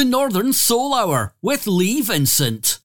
The Northern Soul Hour with Lee Vincent.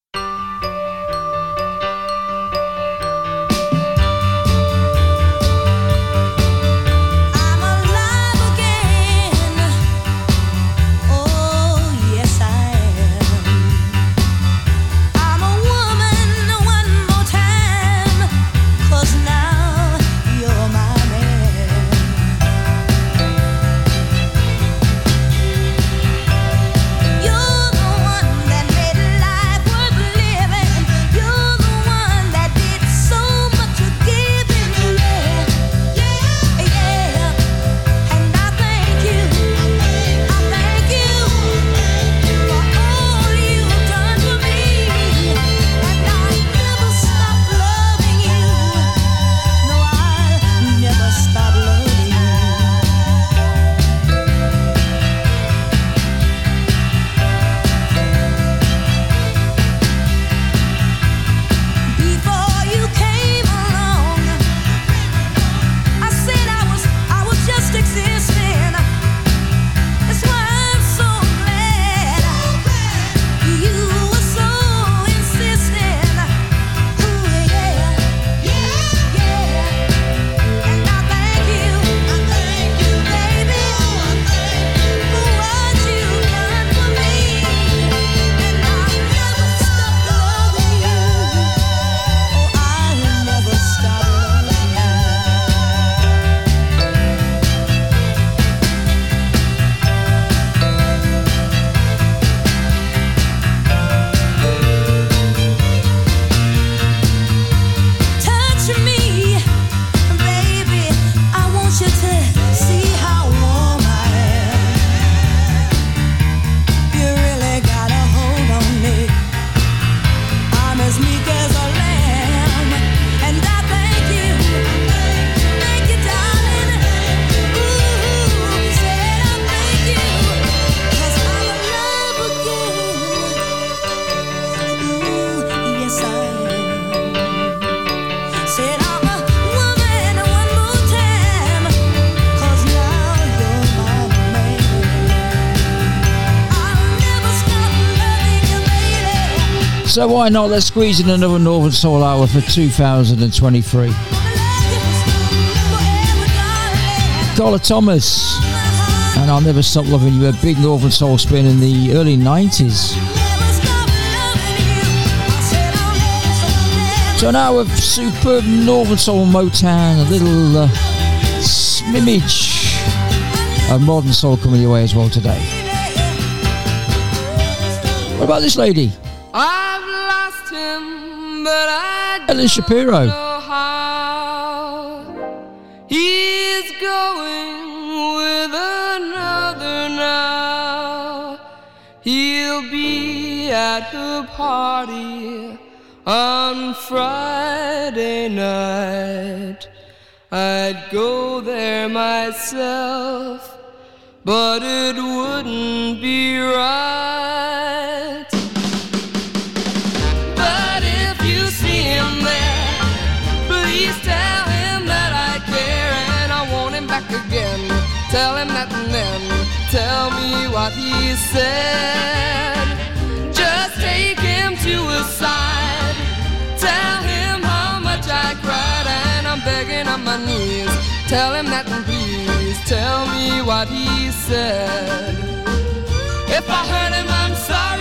So why not? Let's squeeze in another Northern Soul Hour for 2023. Carla Thomas and I'll Never Stop Loving You, a big Northern Soul spin in the early 90s. So now with superb Northern Soul Motown, a little uh, smidge of modern soul coming your way as well today. What about this lady? Helen Shapiro. He's going with another now. He'll be at her party on Friday night. I'd go there myself, but it wouldn't be right. Tell him that then tell me what he said. Just take him to his side. Tell him how much I cried and I'm begging on my knees. Tell him that please tell me what he said. If I hurt him, I'm sorry.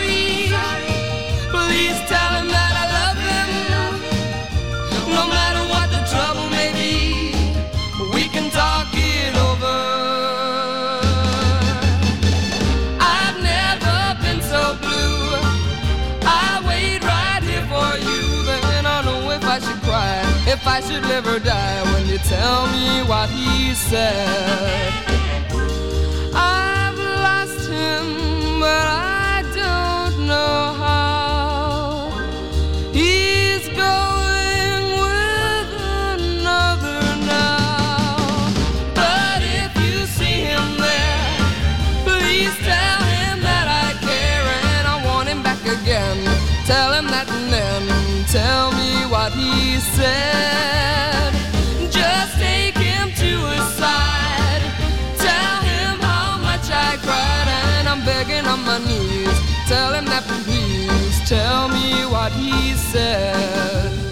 I should live or die when you tell me what he said. I've lost him, but I don't know how. He's going with another now. But if you see him there, please tell him that I care and I want him back again. Tell him that and then tell me what he said. Tell him that please. Tell me what he said.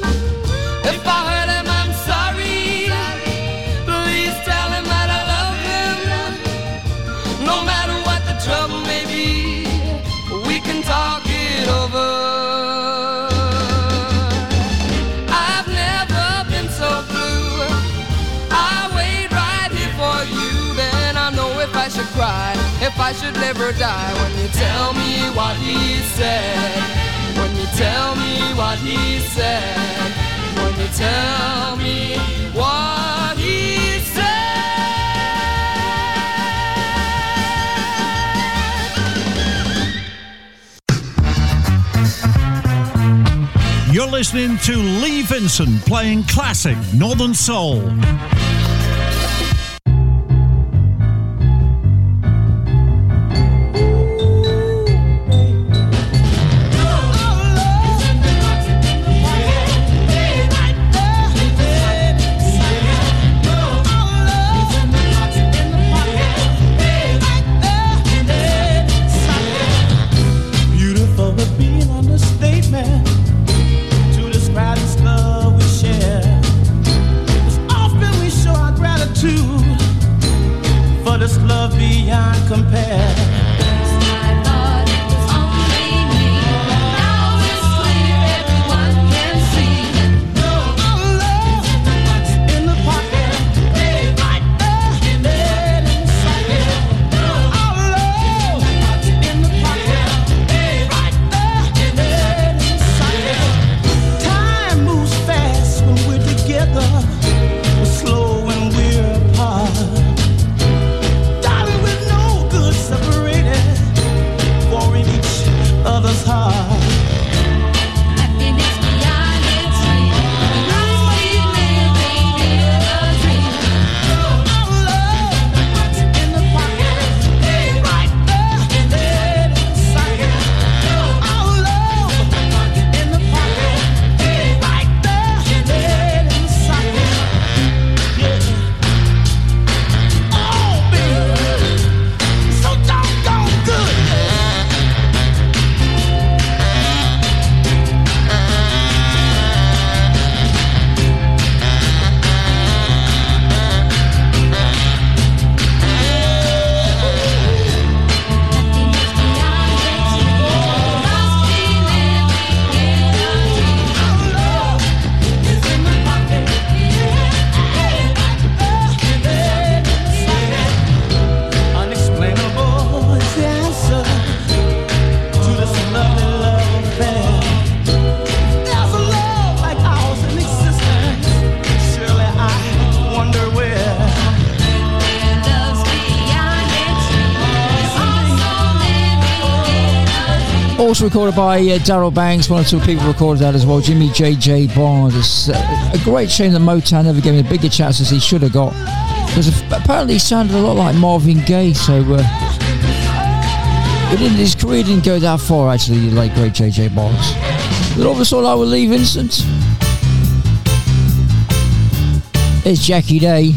I should live or die. When you tell me what he said, when you tell me what he said, when you tell me what he said. You're listening to Lee Vincent playing classic Northern Soul. Also recorded by uh, Darrell Banks, one or two people recorded that as well. Jimmy J.J. Barnes. It's uh, a great shame that Motown never gave him a bigger chance as he should have got. Because apparently he sounded a lot like Marvin Gaye, so uh, his career didn't go that far, actually, the late great J.J. Barnes. But obviously, all I will leave Vincent. It's Jackie Day.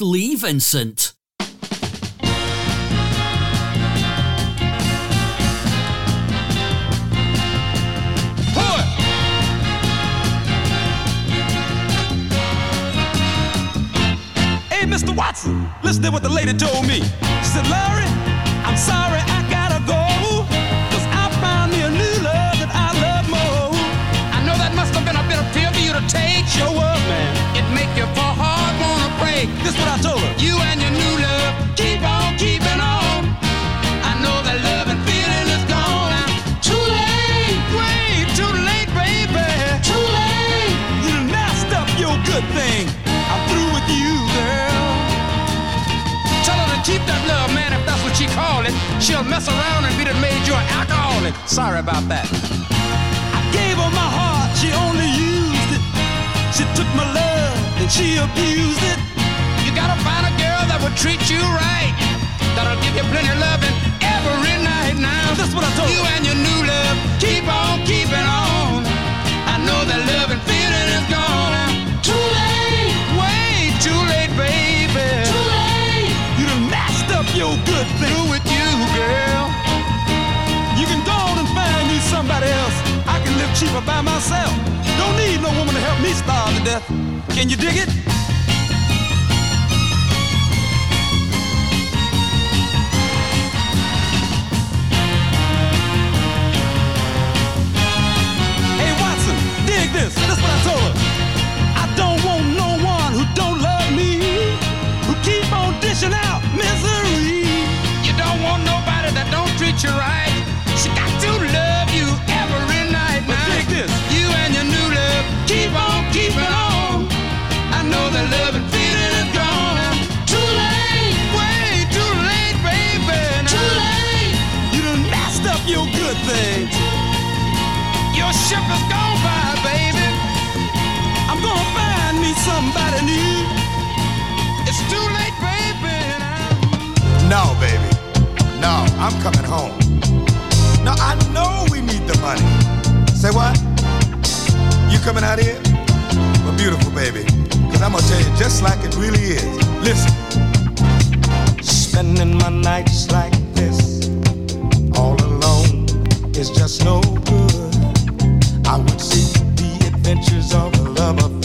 With Lee Vincent. Hey, Mr. Watson, listen to what the lady told me. She said, Larry, She'll mess around and be the an alcoholic. Sorry about that. I gave her my heart, she only used it. She took my love and she abused it. You gotta find a girl that will treat you right. That'll give you plenty of loving every night now. That's what I told You and your new love by myself. Don't need no woman to help me starve to death. Can you dig it? Hey Watson, dig this. This what I told her. I don't want no one who don't love me, who keep on dishing out misery. You don't want nobody that don't treat you right. Your gone by, baby. I'm gonna find me somebody new. It's too late, baby. No, baby. No, I'm coming home. No, I know we need the money. Say what? You coming out here? Well, beautiful, baby. Cause I'm gonna tell you just like it really is. Listen. Spending my nights like this, all alone, is just no good. Would seek the adventures of a love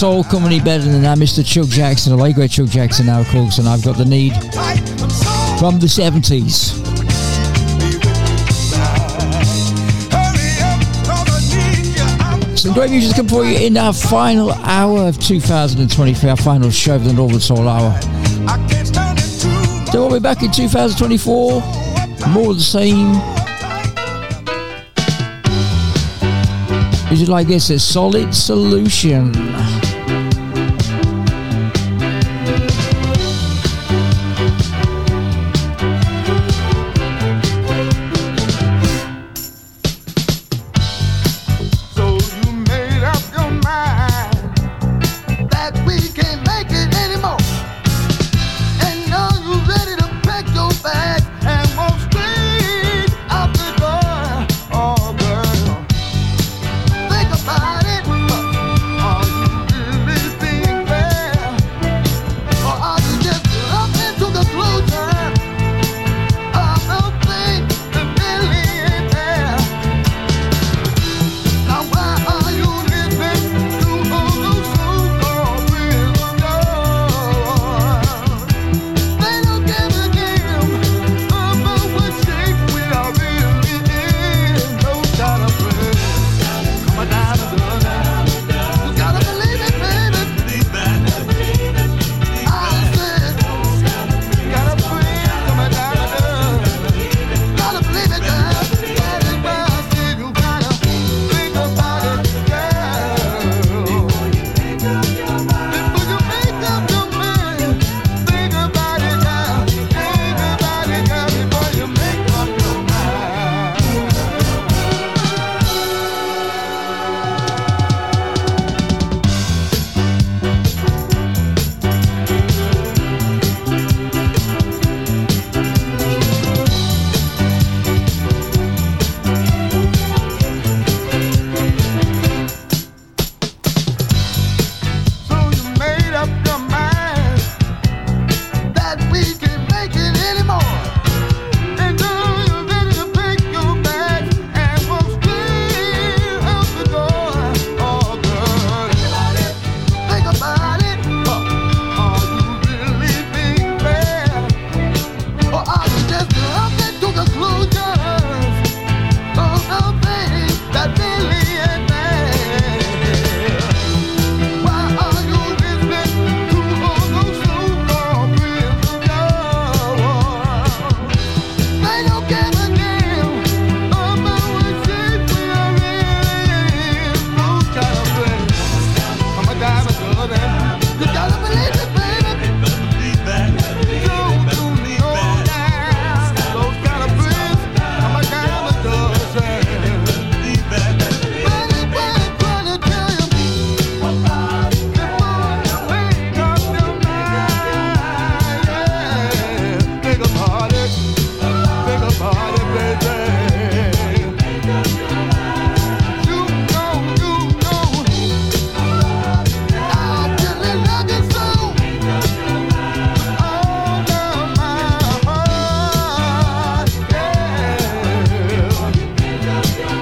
soul company better than that, Mr. Chuck Jackson. I like where Chuck Jackson now calls, and I've got the need from the 70s. Some great music come for you in our final hour of 2023, our final show of the Northern Soul Hour. So we'll be back in 2024, more of the same. Music like this, a solid solution.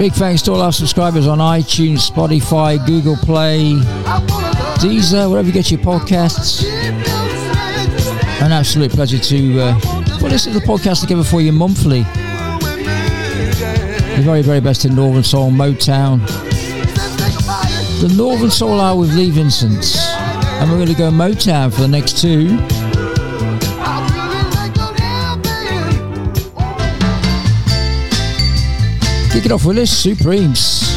Big thanks to all our subscribers on iTunes, Spotify, Google Play, Deezer, wherever you get your podcasts. An absolute pleasure to uh, well, listen to the podcast together for you monthly. The very, very best in Northern Soul, Motown. The Northern Soul Hour with Lee Vincent. And we're going to go Motown for the next two. Kicking off with the Supremes.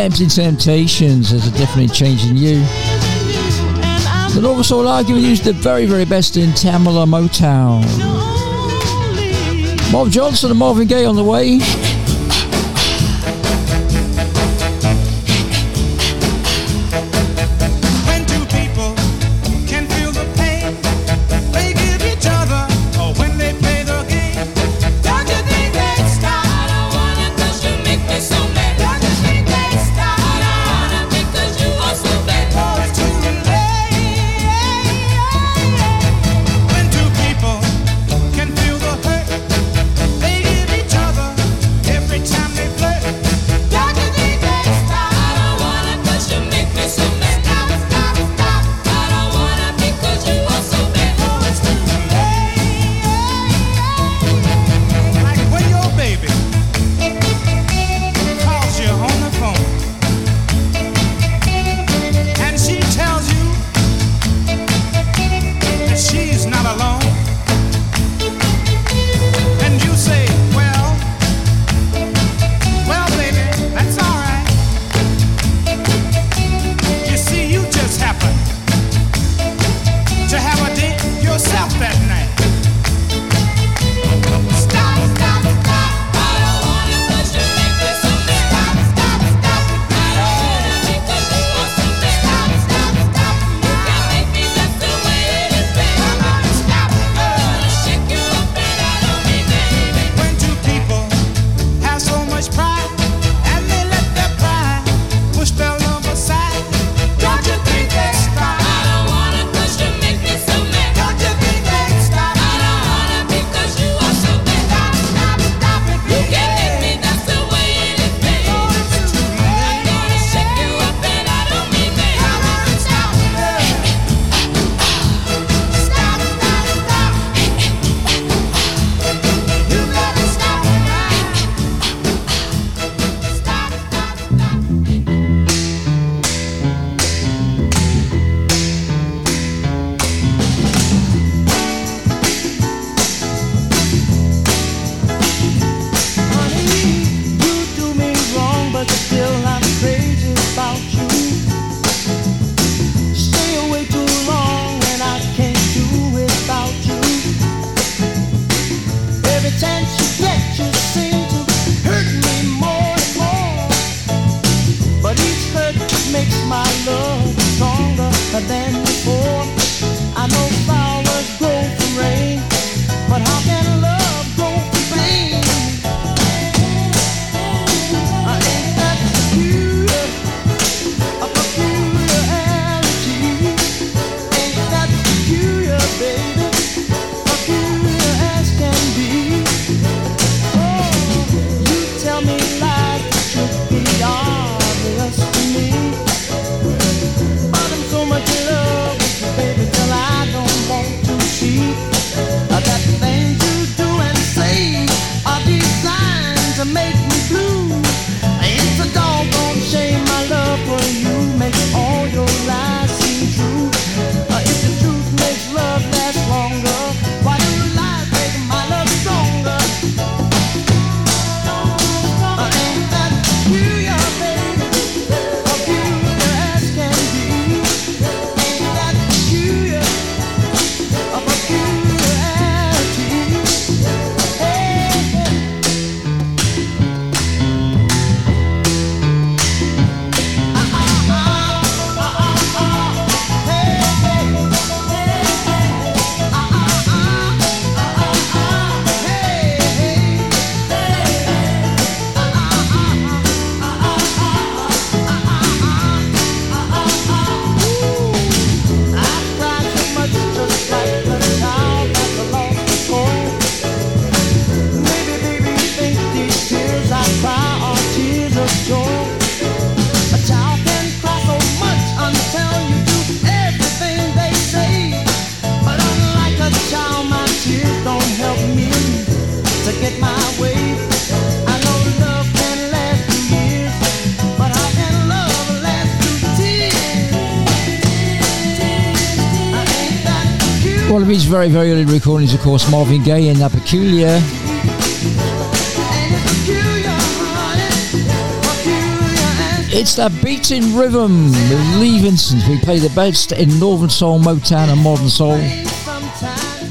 Tempting Temptations is a definitely changing you. The also, I'll argue, used the very, very best in Tamla Motown. Bob Johnson and Marvin Gaye on the way. very, very early recordings, of course, Marvin Gaye and that peculiar. It's that beating rhythm with Lee Vincent. We play the best in Northern Soul, Motown, and Modern Soul.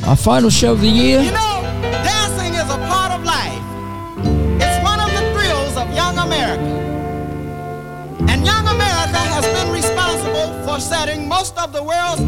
Our final show of the year. You know, dancing is a part of life. It's one of the thrills of young America. And young America has been responsible for setting most of the world's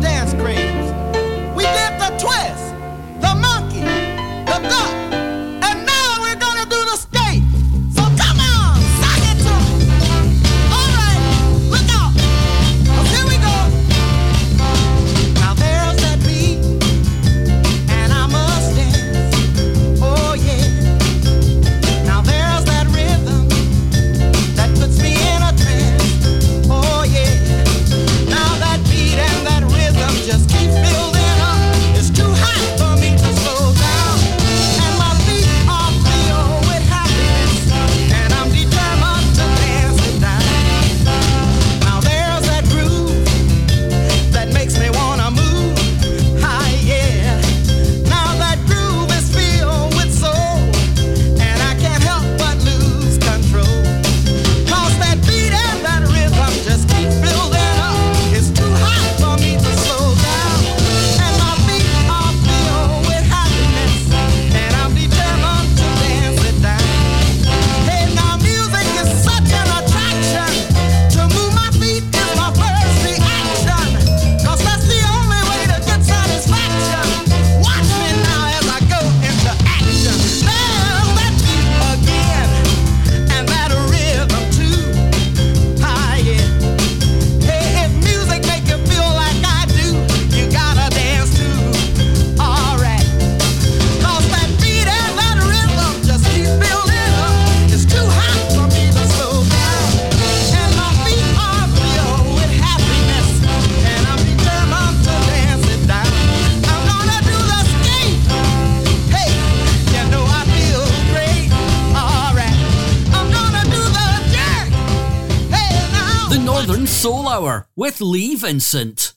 Hour with Lee Vincent.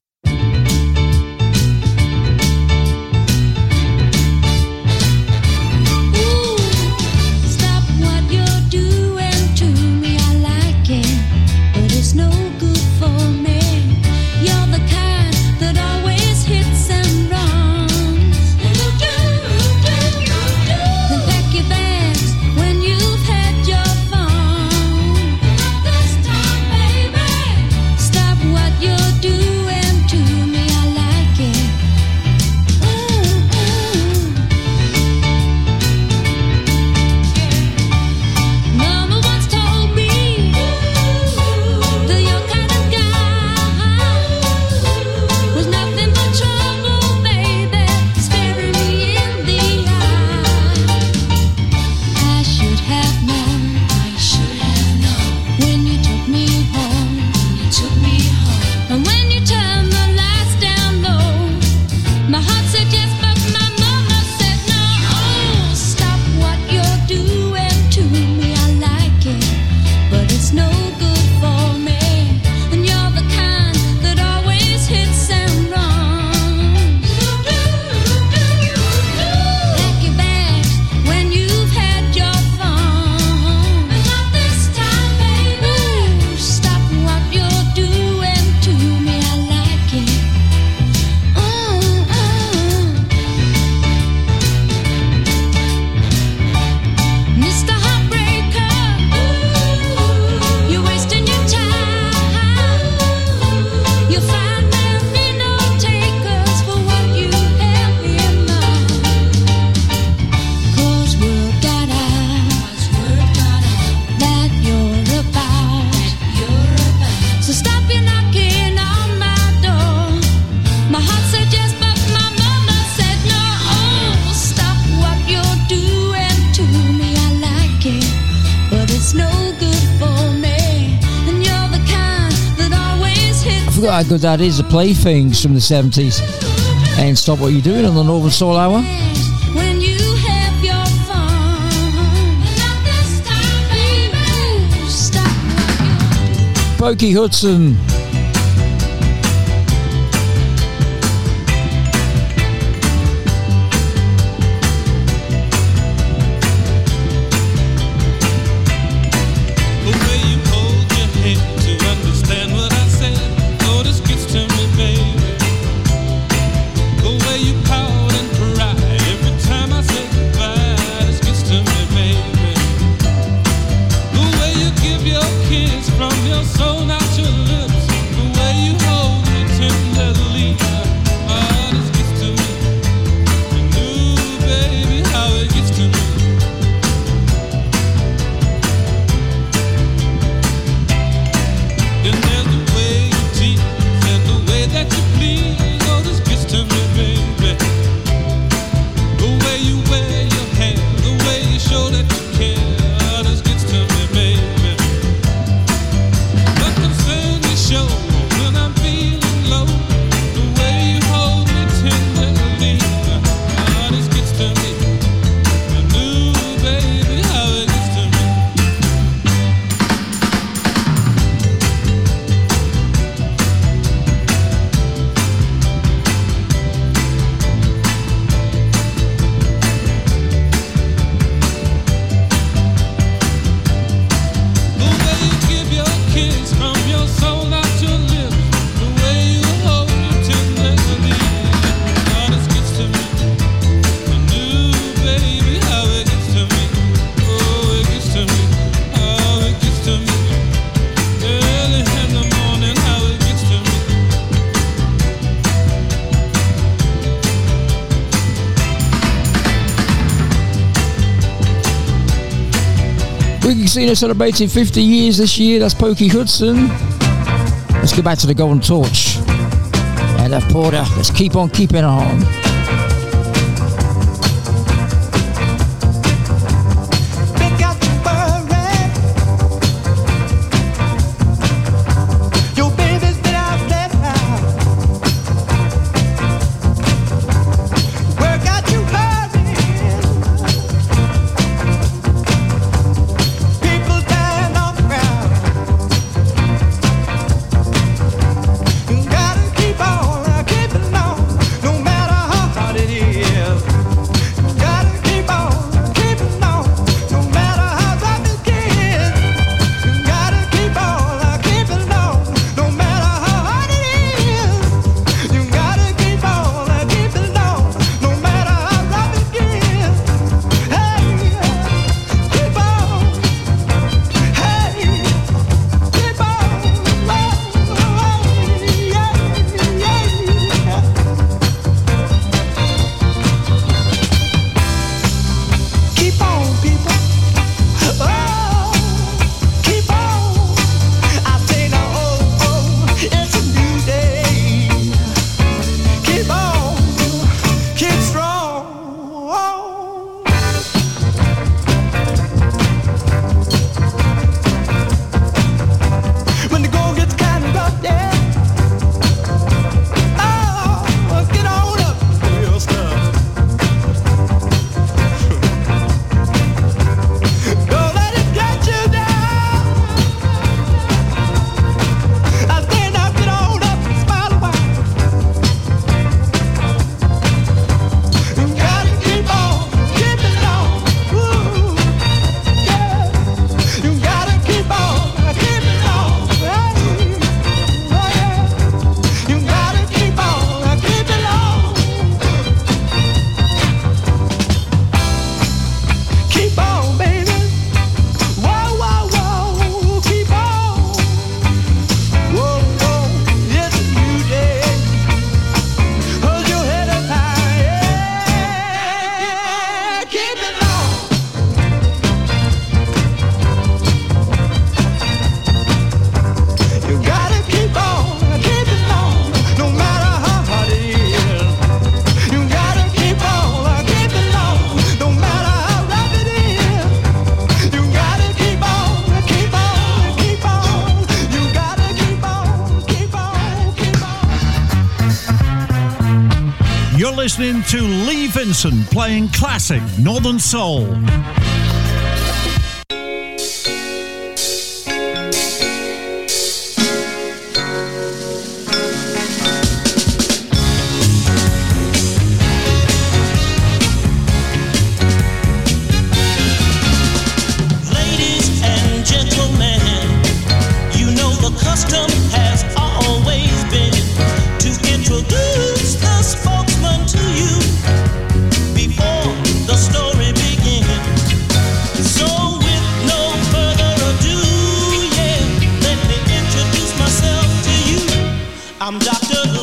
how good that is. The Playthings from the 70s. And Stop What You're Doing on the Northern Soul Hour. Pookie Hudson. Casino celebrating 50 years this year. That's Pookie Hudson. Let's go back to the Golden Torch. And Porter, let's keep on keeping on. listening to Lee Vincent playing classic Northern Soul.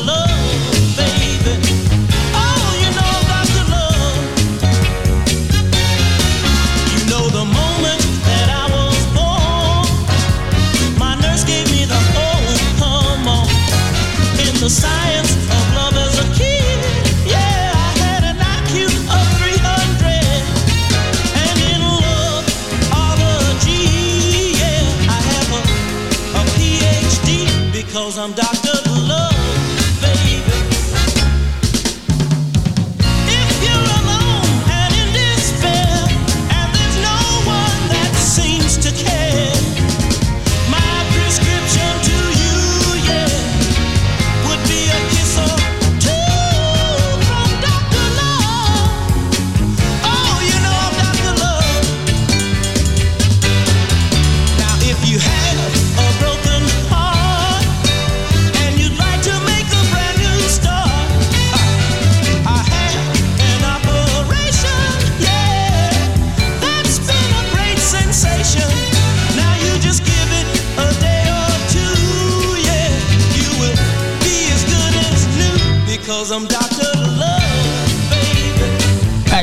love, baby.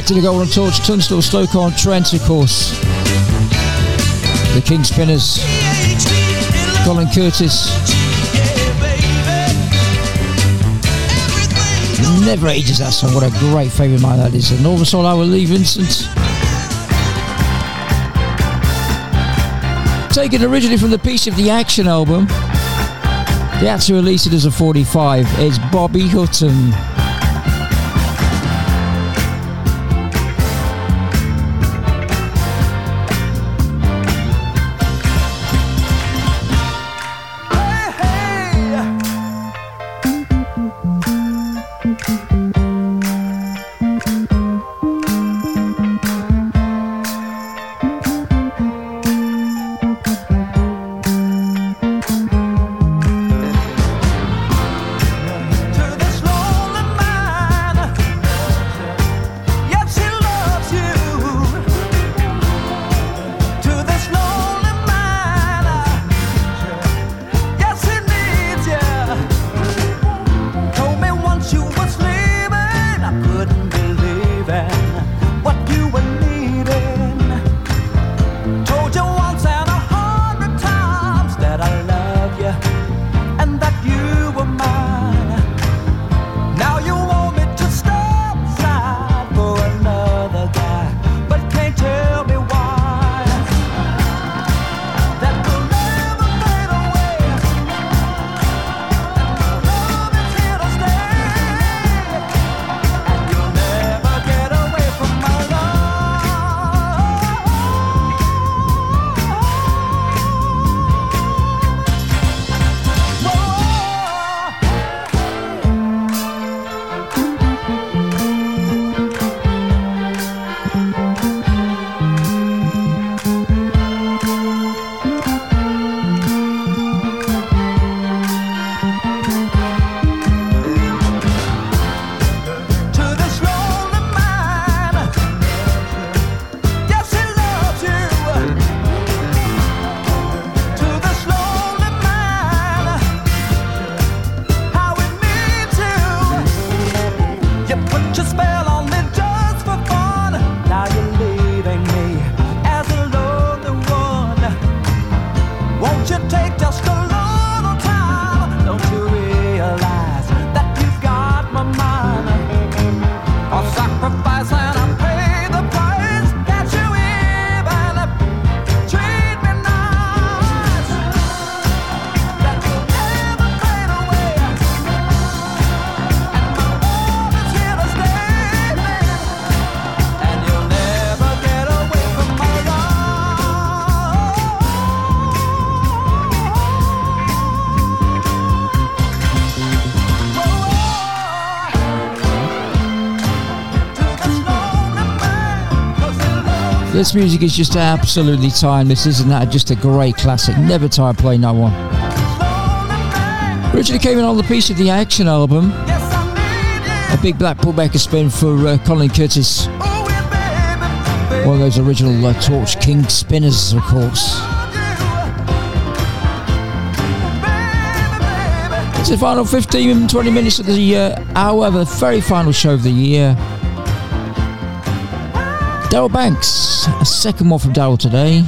to the Golden Torch, Tunstall, Stoke-on-Trent, of course. The King Spinners, Colin Curtis. Never ages that song. What a great favourite of mine that is. And all all I will leave instant. Taken originally from the piece of the Action album. They had to release it as a 45. It's Bobby Hutton. This music is just absolutely timeless, isn't that just a great classic? Never tired playing that one. Originally came in on the piece of the Action album. A big black pullback spin for uh, Colin Curtis. One of those original uh, Torch King spinners, of course. It's the final 15, 20 minutes of the uh, hour, the very final show of the year. Darrell Banks, a second one from Darrell today.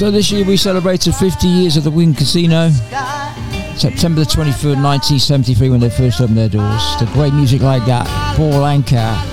So this year we celebrated 50 years of the Wigan Casino. September the 23rd, 1973, when they first opened their doors. The great music like that, Paul Anka,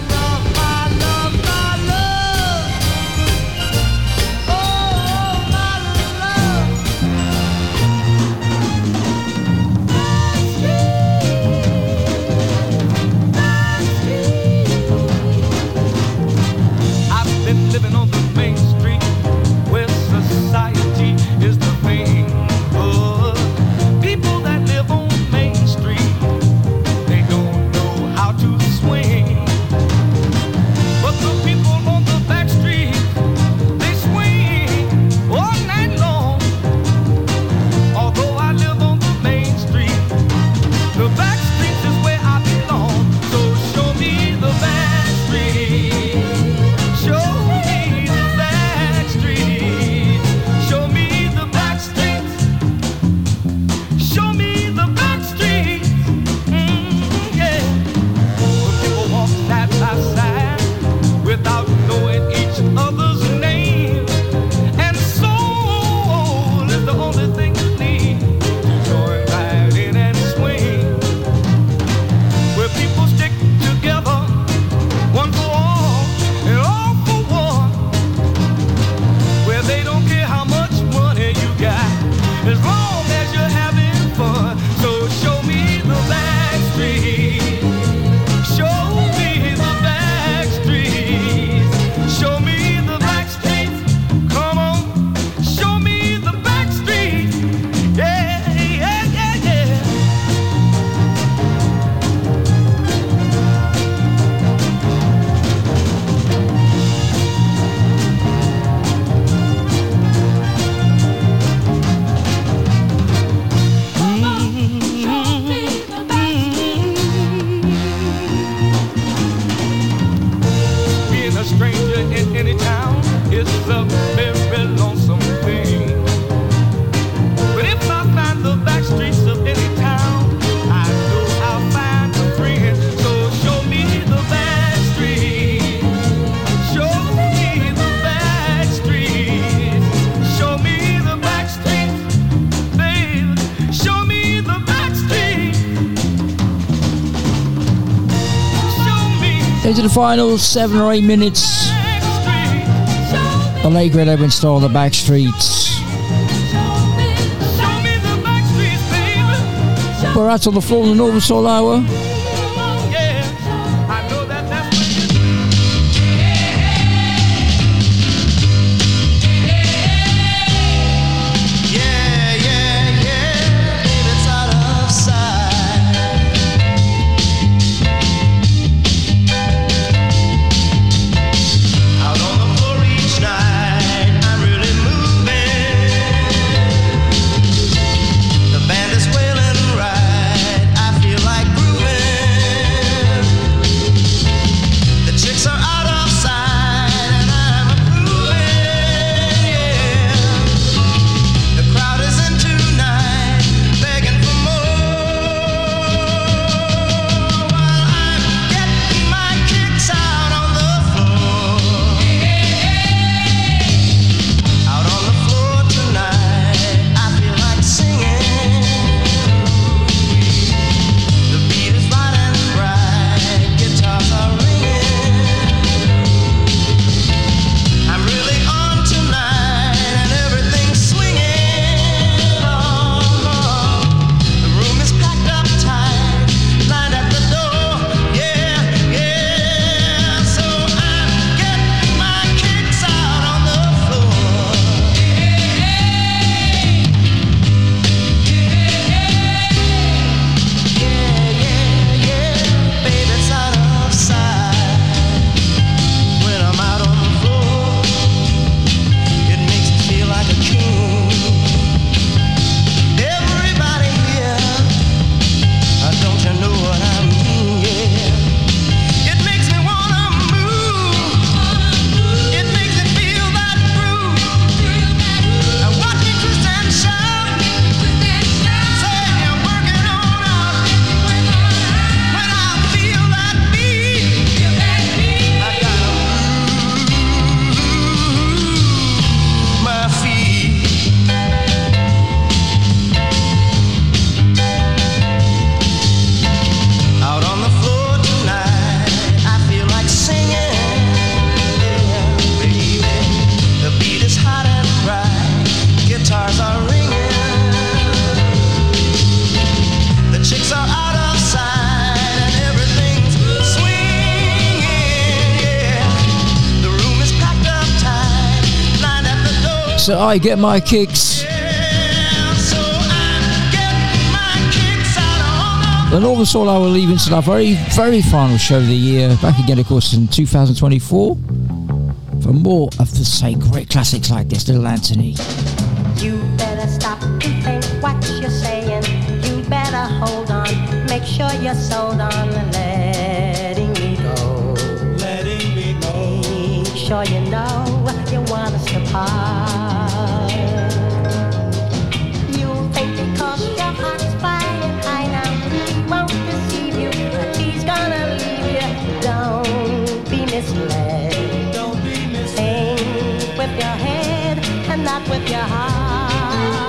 the final seven or eight minutes. The late great Edwin Starr, the back streets. We're out on the floor in the Northern Soul Hour. I get my kicks. And all that's all I will leave into our very, very final show of the year. Back again, of course, in 2024 for more of the same great classics like this, Little Anthony. You better stop and think what you're saying. You better hold on. Make sure you're sold on letting me go. Letting me go. Make sure you know. time.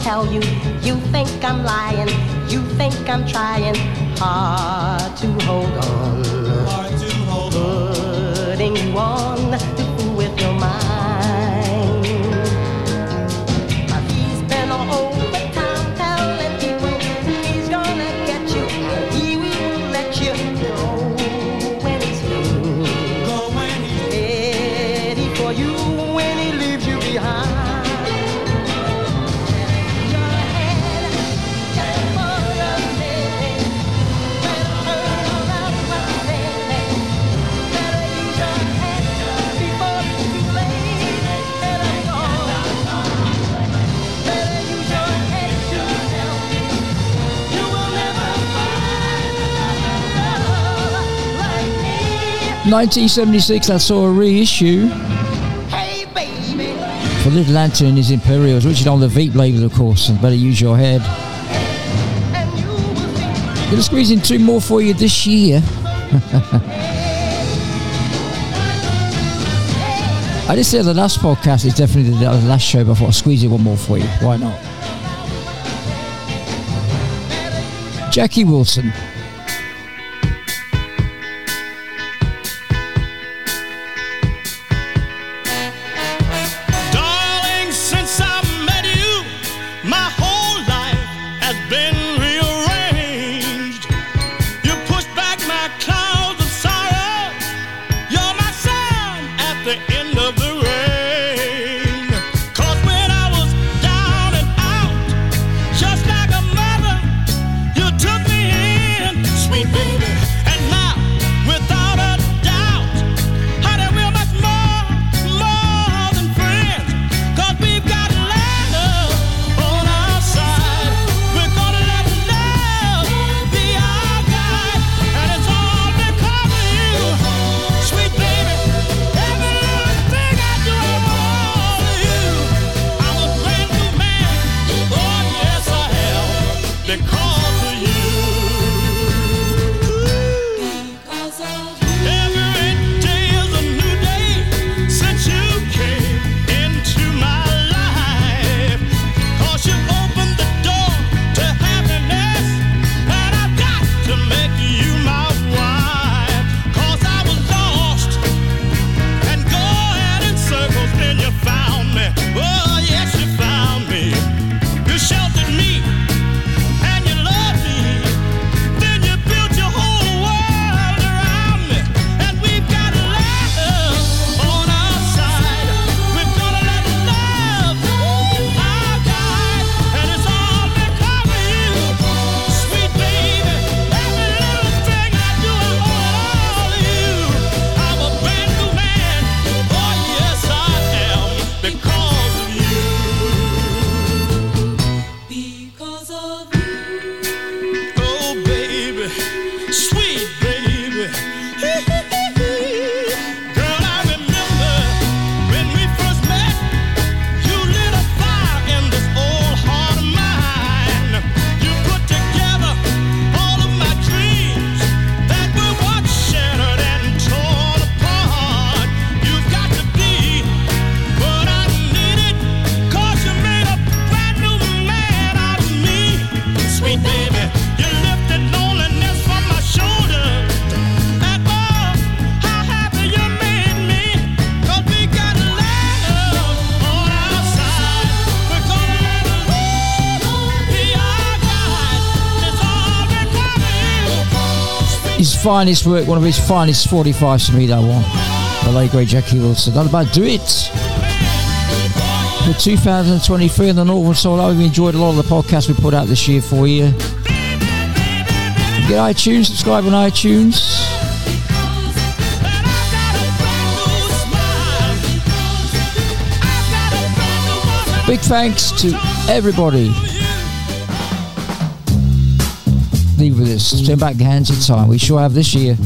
tell you. You think I'm lying, you think I'm trying hard to hold on. Hard to hold on. Putting you on. 1976, I saw a reissue. Hey, baby. For Little Lantern is Imperials, which is on the Veep label, of course, and better use your head. Gonna squeeze in two more for you this year. I did say the last podcast is definitely the last show, Before I I'll squeeze in one more for you. Why not? Jackie Wilson. finest work, one of his finest 45s to me, that one. The late great Jackie Wilson. Not about do it. For 2023 and the Northern Soul, I hope you enjoyed a lot of the podcasts we put out this year for you. Get iTunes, subscribe on iTunes. Big thanks to everybody leave with it. Send back the hands in time. We sure have this year.